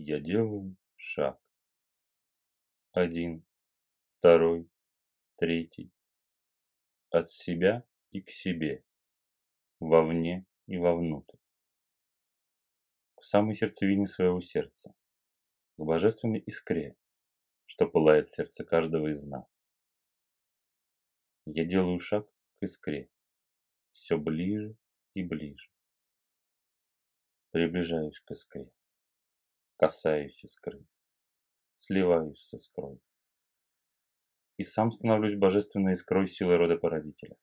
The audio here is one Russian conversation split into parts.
Я делаю шаг. Один, второй, третий. От себя и к себе, вовне и вовнутрь. К самой сердцевине своего сердца, к божественной искре, что пылает в сердце каждого из нас. Я делаю шаг к искре, все ближе и ближе. Приближаюсь к искре, касаюсь искры, сливаюсь с искрой. И сам становлюсь божественной искрой силы рода породителя,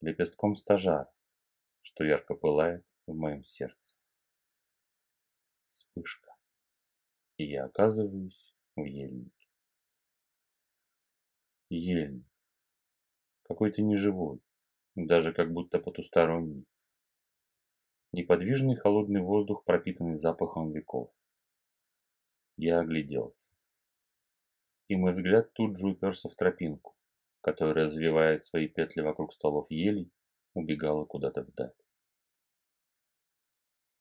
лепестком стажара, что ярко пылает в моем сердце. Вспышка, и я оказываюсь в ельнике. Ельник, какой-то неживой, даже как будто потусторонний. Неподвижный холодный воздух, пропитанный запахом веков. Я огляделся. И мой взгляд тут же уперся в тропинку, которая, развивая свои петли вокруг столов елей, убегала куда-то вдаль.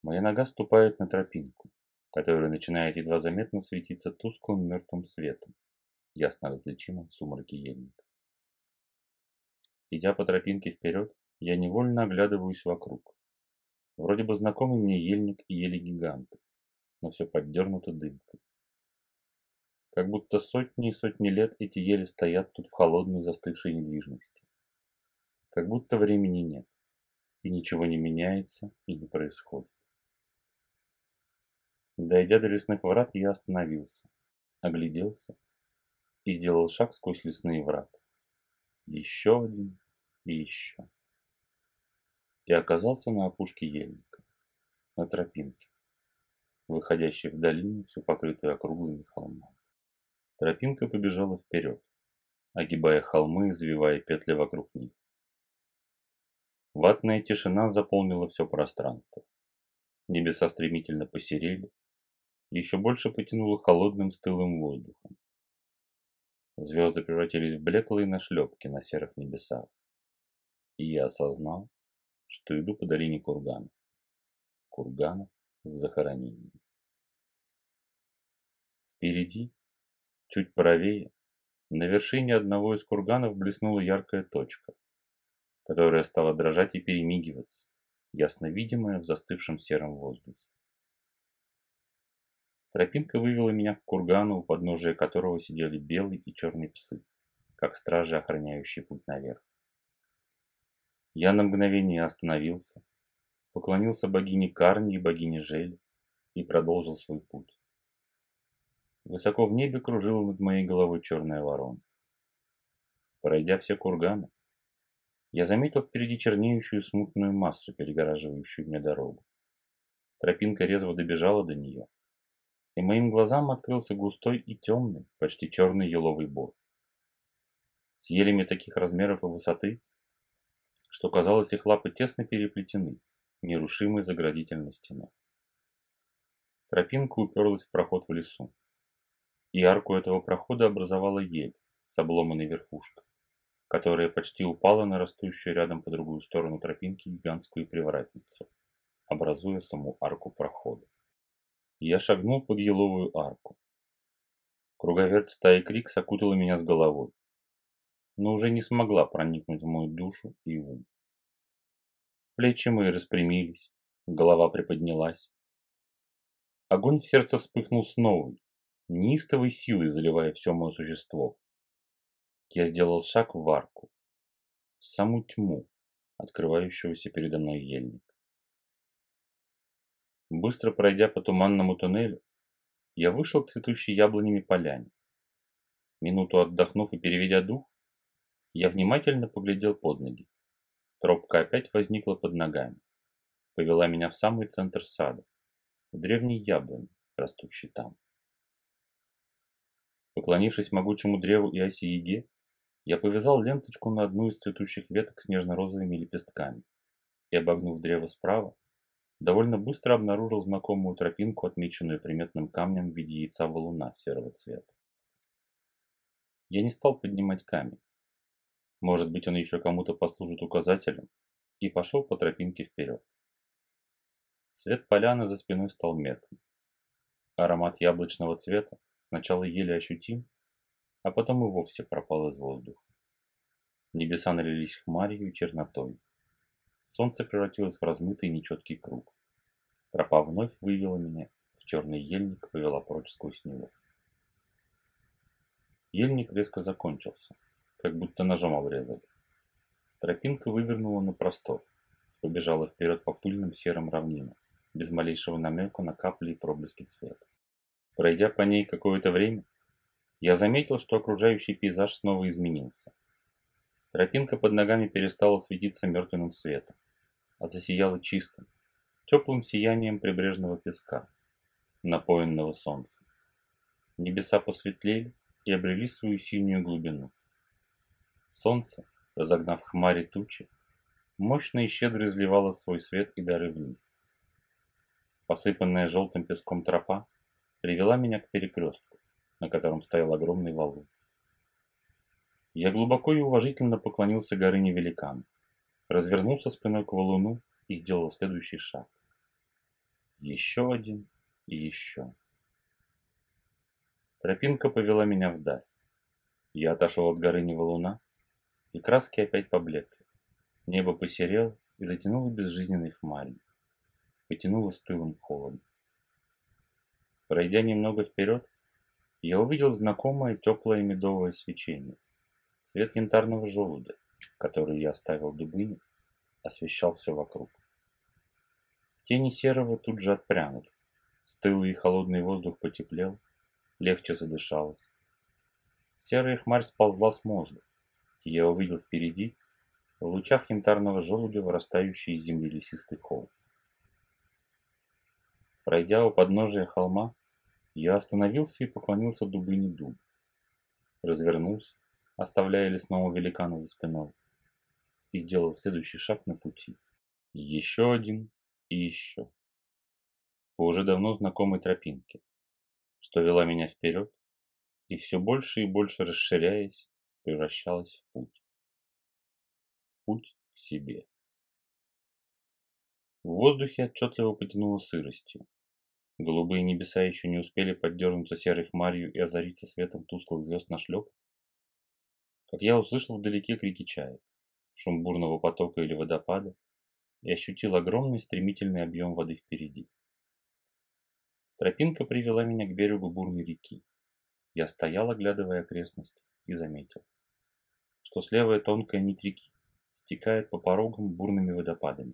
Моя нога ступает на тропинку, которая начинает едва заметно светиться тусклым мертвым светом, ясно различимым в сумраке ельника. Идя по тропинке вперед, я невольно оглядываюсь вокруг. Вроде бы знакомый мне ельник и ели гиганты, но все поддернуто дымкой. Как будто сотни и сотни лет эти ели стоят тут в холодной застывшей недвижности. Как будто времени нет, и ничего не меняется и не происходит. Дойдя до лесных врат, я остановился, огляделся и сделал шаг сквозь лесные врата еще один и еще. И оказался на опушке ельника, на тропинке, выходящей в долину, всю покрытую округлыми холмами. Тропинка побежала вперед, огибая холмы и завивая петли вокруг них. Ватная тишина заполнила все пространство. Небеса стремительно посерели, еще больше потянуло холодным стылым воздухом. Звезды превратились в блеклые нашлепки на серых небесах. И я осознал, что иду по долине курганов. Курганов с захоронением. Впереди, чуть правее, на вершине одного из курганов блеснула яркая точка, которая стала дрожать и перемигиваться, ясно видимая в застывшем сером воздухе. Тропинка вывела меня к кургану, у подножия которого сидели белые и черные псы, как стражи, охраняющие путь наверх. Я на мгновение остановился, поклонился богине Карни и богине Жели и продолжил свой путь. Высоко в небе кружила над моей головой черная ворона. Пройдя все курганы, я заметил впереди чернеющую смутную массу, перегораживающую мне дорогу. Тропинка резво добежала до нее, и моим глазам открылся густой и темный, почти черный еловый бор. С елями таких размеров и высоты, что казалось их лапы тесно переплетены, нерушимой заградительной стеной. Тропинка уперлась в проход в лесу, и арку этого прохода образовала ель с обломанной верхушкой, которая почти упала на растущую рядом по другую сторону тропинки гигантскую привратницу, образуя саму арку прохода. Я шагнул под еловую арку. Круговерть стаи Крикс окутала меня с головой, но уже не смогла проникнуть в мою душу и ум. Плечи мои распрямились, голова приподнялась. Огонь в сердце вспыхнул с новой, неистовой силой заливая все мое существо. Я сделал шаг в арку, в саму тьму, открывающегося передо мной ельник. Быстро пройдя по туманному туннелю, я вышел к цветущей яблонями поляне. Минуту отдохнув и переведя дух, я внимательно поглядел под ноги. Тропка опять возникла под ногами. Повела меня в самый центр сада, в древний яблонь, растущий там. Поклонившись могучему древу и оси Еге, я повязал ленточку на одну из цветущих веток с нежно-розовыми лепестками и, обогнув древо справа, довольно быстро обнаружил знакомую тропинку, отмеченную приметным камнем в виде яйца валуна серого цвета. Я не стал поднимать камень. Может быть, он еще кому-то послужит указателем, и пошел по тропинке вперед. Свет поляны за спиной стал меркнуть. Аромат яблочного цвета сначала еле ощутим, а потом и вовсе пропал из воздуха. Небеса налились хмарью и чернотой. Солнце превратилось в размытый нечеткий круг. Тропа вновь вывела меня в черный ельник повела прочь сквозь него. Ельник резко закончился, как будто ножом обрезали. Тропинка вывернула на простор, побежала вперед по пыльным серым равнинам, без малейшего намека на капли и проблески цвета. Пройдя по ней какое-то время, я заметил, что окружающий пейзаж снова изменился. Тропинка под ногами перестала светиться мертвенным светом, а засияла чистым, теплым сиянием прибрежного песка, напоенного солнцем. Небеса посветлели и обрели свою синюю глубину. Солнце, разогнав хмари тучи, мощно и щедро изливало свой свет и дары вниз. Посыпанная желтым песком тропа привела меня к перекрестку, на котором стоял огромный валун. Я глубоко и уважительно поклонился горыне великану, развернулся спиной к валуну и сделал следующий шаг. Еще один и еще. Тропинка повела меня вдаль. Я отошел от горы валуна, и краски опять поблекли. Небо посерело и затянуло безжизненной хмарью. Потянуло стылым холодом. Пройдя немного вперед, я увидел знакомое теплое медовое свечение. Свет янтарного желуда, который я оставил дубыне, освещал все вокруг. Тени серого тут же отпрянули. Стылый и холодный воздух потеплел, легче задышалось. Серая хмарь сползла с мозга, и я увидел впереди, в лучах янтарного желудя, вырастающий из земли лесистый холм. Пройдя у подножия холма, я остановился и поклонился дубыне дуб. Развернулся, оставляя лесного великана за спиной, и сделал следующий шаг на пути. Еще один и еще. По уже давно знакомой тропинке, что вела меня вперед, и все больше и больше расширяясь, превращалась в путь. Путь к себе. В воздухе отчетливо потянуло сыростью. Голубые небеса еще не успели поддернуться серой хмарью и озариться светом тусклых звезд на шлеп, как я услышал вдалеке крики чаек, шум бурного потока или водопада и ощутил огромный стремительный объем воды впереди. Тропинка привела меня к берегу бурной реки. Я стоял, оглядывая окрестности, и заметил, что слева тонкая нить реки стекает по порогам бурными водопадами,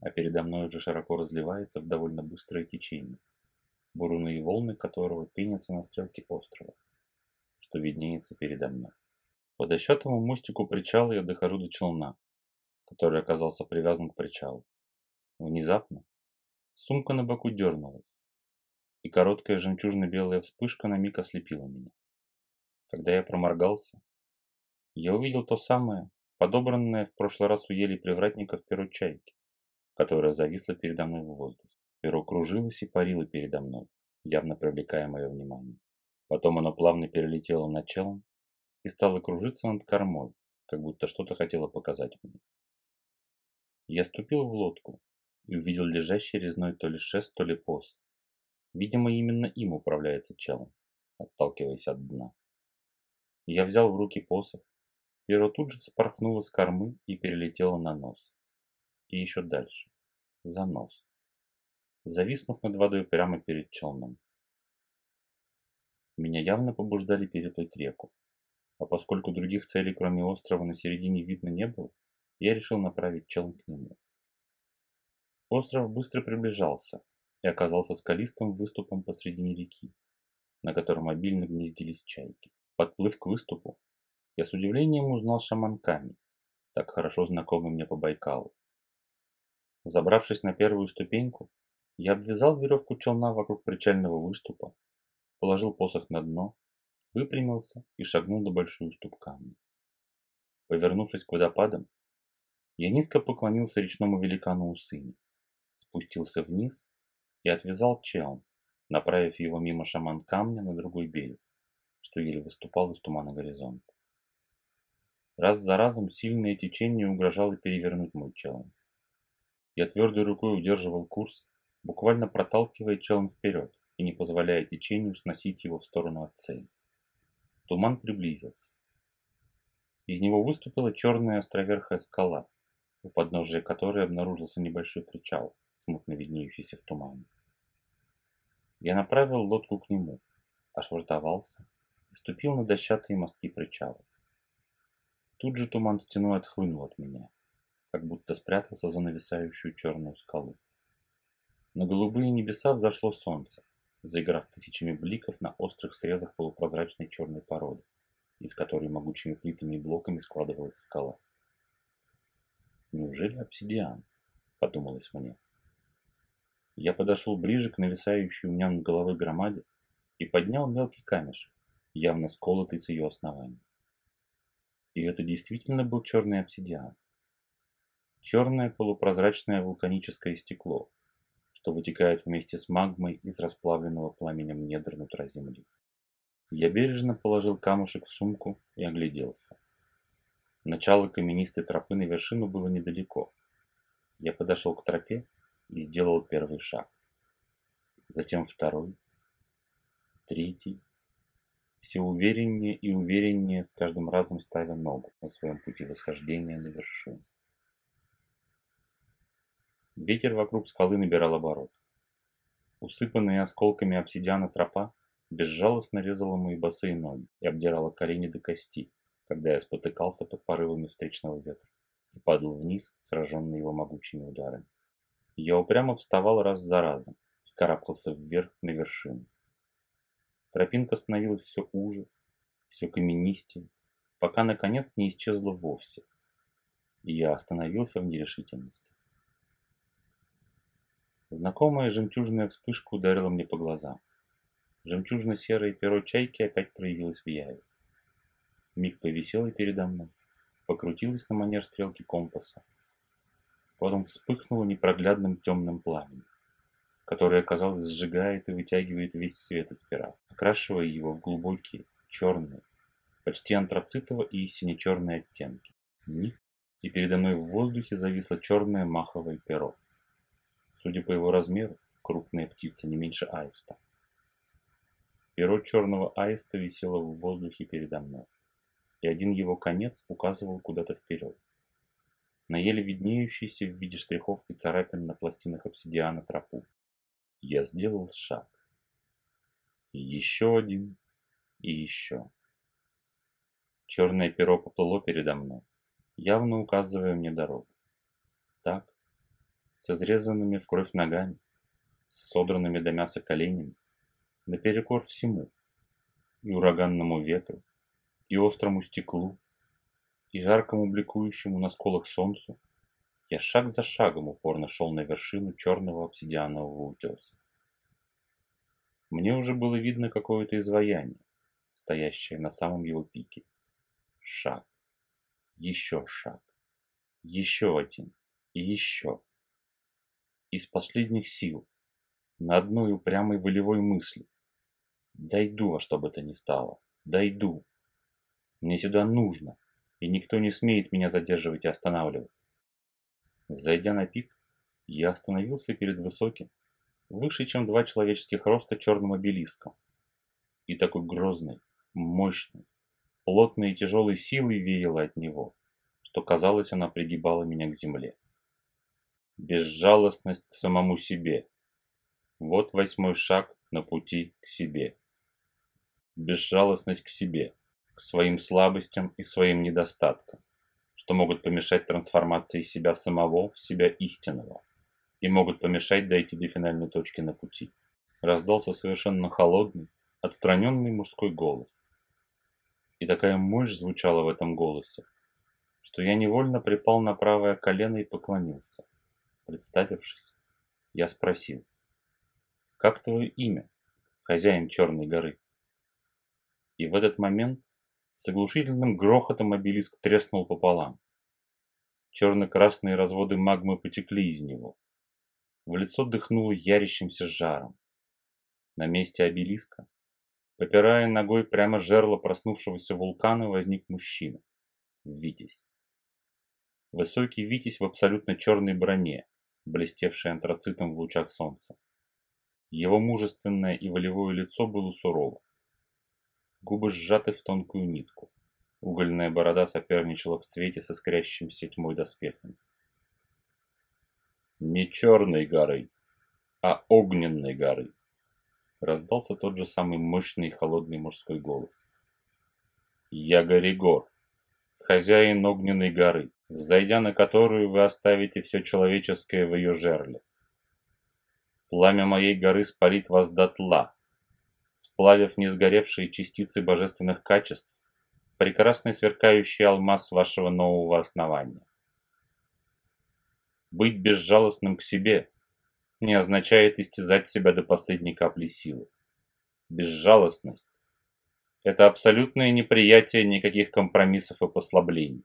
а передо мной уже широко разливается в довольно быстрое течение, бурные волны которого пенятся на стрелке острова, что виднеется передо мной. По дощатому мостику причала я дохожу до челна, который оказался привязан к причалу. Внезапно сумка на боку дернулась, и короткая жемчужно-белая вспышка на миг ослепила меня. Когда я проморгался, я увидел то самое, подобранное в прошлый раз у ели привратников перо чайки, которое зависло передо мной в воздухе. Перо кружилось и парило передо мной, явно привлекая мое внимание. Потом оно плавно перелетело над челом и стала кружиться над кормой, как будто что-то хотела показать мне. Я ступил в лодку и увидел лежащий резной то ли шест, то ли пост. Видимо, именно им управляется челом, отталкиваясь от дна. Я взял в руки посох, перо тут же вспорхнуло с кормы и перелетело на нос. И еще дальше, за нос, зависнув над водой прямо перед челном. Меня явно побуждали переплыть реку, а поскольку других целей, кроме острова, на середине видно не было, я решил направить челн к нему. Остров быстро приближался и оказался скалистым выступом посредине реки, на котором обильно гнездились чайки. Подплыв к выступу, я с удивлением узнал шаман Ками, так хорошо знакомый мне по Байкалу. Забравшись на первую ступеньку, я обвязал веревку челна вокруг причального выступа, положил посох на дно выпрямился и шагнул на большой уступ камня. Повернувшись к водопадам, я низко поклонился речному великану Усыни, спустился вниз и отвязал челн, направив его мимо шаман камня на другой берег, что еле выступал из тумана горизонта. Раз за разом сильное течение угрожало перевернуть мой челн. Я твердой рукой удерживал курс, буквально проталкивая челн вперед, и не позволяя течению сносить его в сторону от цели. Туман приблизился. Из него выступила черная островерхая скала, у подножия которой обнаружился небольшой причал, смутно виднеющийся в тумане. Я направил лодку к нему, ошвартовался и ступил на дощатые мостки причала. Тут же туман стеной отхлынул от меня, как будто спрятался за нависающую черную скалу. На голубые небеса взошло солнце, заиграв тысячами бликов на острых срезах полупрозрачной черной породы, из которой могучими плитами и блоками складывалась скала. «Неужели обсидиан?» – подумалось мне. Я подошел ближе к нависающей у меня над головой громаде и поднял мелкий камешек, явно сколотый с ее основания. И это действительно был черный обсидиан. Черное полупрозрачное вулканическое стекло, что вытекает вместе с магмой из расплавленного пламенем недр нутра земли. Я бережно положил камушек в сумку и огляделся. Начало каменистой тропы на вершину было недалеко. Я подошел к тропе и сделал первый шаг. Затем второй, третий. Все увереннее и увереннее с каждым разом ставя ногу на своем пути восхождения на вершину. Ветер вокруг скалы набирал оборот. Усыпанная осколками обсидиана тропа безжалостно резала мои босые ноги и обдирала колени до кости, когда я спотыкался под порывами встречного ветра и падал вниз, сраженный его могучими ударами. Я упрямо вставал раз за разом и карабкался вверх на вершину. Тропинка становилась все уже, все каменистее, пока наконец не исчезла вовсе, и я остановился в нерешительности. Знакомая жемчужная вспышка ударила мне по глазам. Жемчужно-серое перо чайки опять проявилось в яве. Миг повисело передо мной, покрутилась на манер стрелки компаса, потом вспыхнуло непроглядным темным пламенем, которое, казалось, сжигает и вытягивает весь свет из пера, окрашивая его в глубокие, черные, почти антрацитово и сине-черные оттенки. Миг, и передо мной в воздухе зависло черное маховое перо. Судя по его размеру, крупная птица не меньше аиста. Перо черного аиста висело в воздухе передо мной, и один его конец указывал куда-то вперед на еле виднеющийся в виде штрихов и царапин на пластинах обсидиана тропу. Я сделал шаг. И еще один, и еще. Черное перо поплыло передо мной, явно указывая мне дорогу. Так, с изрезанными в кровь ногами, с содранными до мяса коленями, наперекор всему, и ураганному ветру, и острому стеклу, и жаркому бликующему на сколах солнцу, я шаг за шагом упорно шел на вершину черного обсидианового утеса. Мне уже было видно какое-то изваяние, стоящее на самом его пике. Шаг. Еще шаг. Еще один. И еще. Из последних сил. На одной упрямой волевой мысли. Дойду во что бы то ни стало. Дойду. Мне сюда нужно и никто не смеет меня задерживать и останавливать. Зайдя на пик, я остановился перед высоким, выше, чем два человеческих роста черным обелиском. И такой грозной, мощной, плотной и тяжелой силой веяло от него, что казалось, она пригибала меня к земле. Безжалостность к самому себе. Вот восьмой шаг на пути к себе. Безжалостность к себе к своим слабостям и своим недостаткам, что могут помешать трансформации себя самого в себя истинного и могут помешать дойти до финальной точки на пути. Раздался совершенно холодный, отстраненный мужской голос. И такая мощь звучала в этом голосе, что я невольно припал на правое колено и поклонился. Представившись, я спросил, «Как твое имя, хозяин Черной горы?» И в этот момент с оглушительным грохотом обелиск треснул пополам. Черно-красные разводы магмы потекли из него. В лицо дыхнуло ярящимся жаром. На месте обелиска, попирая ногой прямо жерло проснувшегося вулкана, возник мужчина. Витязь. Высокий Витязь в абсолютно черной броне, блестевший антрацитом в лучах солнца. Его мужественное и волевое лицо было сурово. Губы сжаты в тонкую нитку. Угольная борода соперничала в цвете со искрящимся тьмой доспехами. «Не черной горы, а огненной горы!» Раздался тот же самый мощный и холодный мужской голос. «Я Горигор, хозяин огненной горы, зайдя на которую вы оставите все человеческое в ее жерле. Пламя моей горы спалит вас дотла, сплавив несгоревшие частицы божественных качеств, прекрасный сверкающий алмаз вашего нового основания. Быть безжалостным к себе не означает истязать себя до последней капли силы. Безжалостность – это абсолютное неприятие никаких компромиссов и послаблений.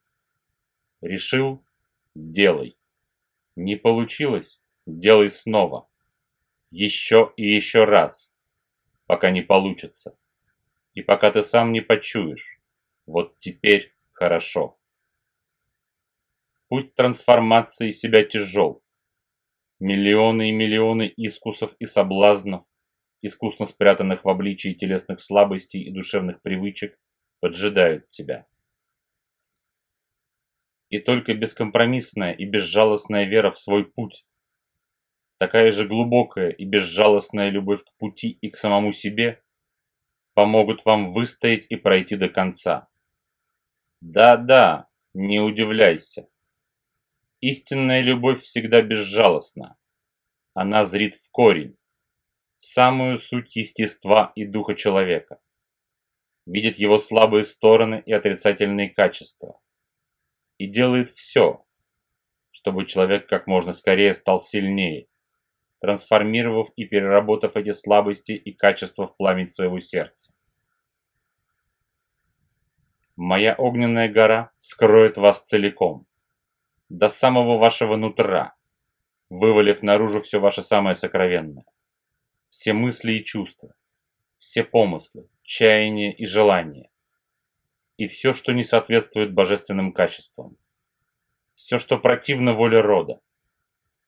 Решил – делай. Не получилось – делай снова. Еще и еще раз, пока не получится. И пока ты сам не почуешь. Вот теперь хорошо. Путь трансформации себя тяжел. Миллионы и миллионы искусов и соблазнов, искусно спрятанных в обличии телесных слабостей и душевных привычек, поджидают тебя. И только бескомпромиссная и безжалостная вера в свой путь, такая же глубокая и безжалостная любовь к пути и к самому себе помогут вам выстоять и пройти до конца. Да-да, не удивляйся. Истинная любовь всегда безжалостна. Она зрит в корень, в самую суть естества и духа человека. Видит его слабые стороны и отрицательные качества. И делает все, чтобы человек как можно скорее стал сильнее, трансформировав и переработав эти слабости и качества в пламень своего сердца. Моя огненная гора скроет вас целиком, до самого вашего нутра, вывалив наружу все ваше самое сокровенное. Все мысли и чувства, все помыслы, чаяния и желания. И все, что не соответствует божественным качествам. Все, что противно воле рода.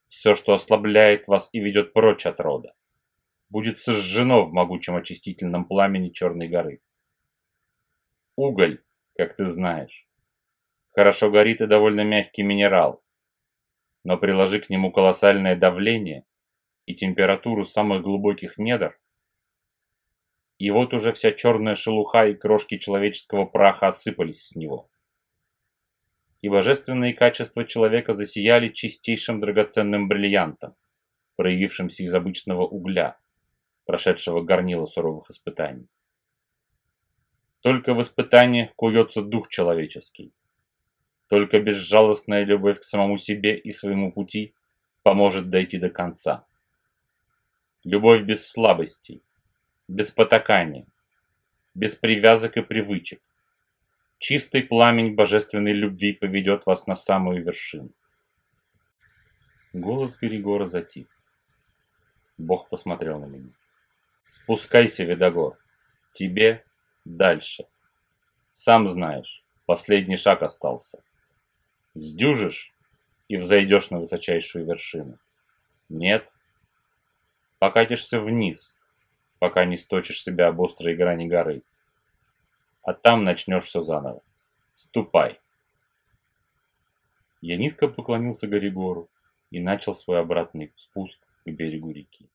Все, что ослабляет вас и ведет прочь от рода. Будет сожжено в могучем очистительном пламени Черной горы. Уголь как ты знаешь. Хорошо горит и довольно мягкий минерал, но приложи к нему колоссальное давление и температуру самых глубоких недр, и вот уже вся черная шелуха и крошки человеческого праха осыпались с него. И божественные качества человека засияли чистейшим драгоценным бриллиантом, проявившимся из обычного угля, прошедшего горнило суровых испытаний. Только в испытаниях куется дух человеческий. Только безжалостная любовь к самому себе и своему пути поможет дойти до конца. Любовь без слабостей, без потакания, без привязок и привычек. Чистый пламень божественной любви поведет вас на самую вершину. Голос Григора затих. Бог посмотрел на меня. Спускайся, Видогор. Тебе Дальше. Сам знаешь, последний шаг остался. Сдюжишь и взойдешь на высочайшую вершину. Нет. Покатишься вниз, пока не сточишь себя об острые грани горы. А там начнешь все заново. Ступай. Я низко поклонился Горигору и начал свой обратный спуск к берегу реки.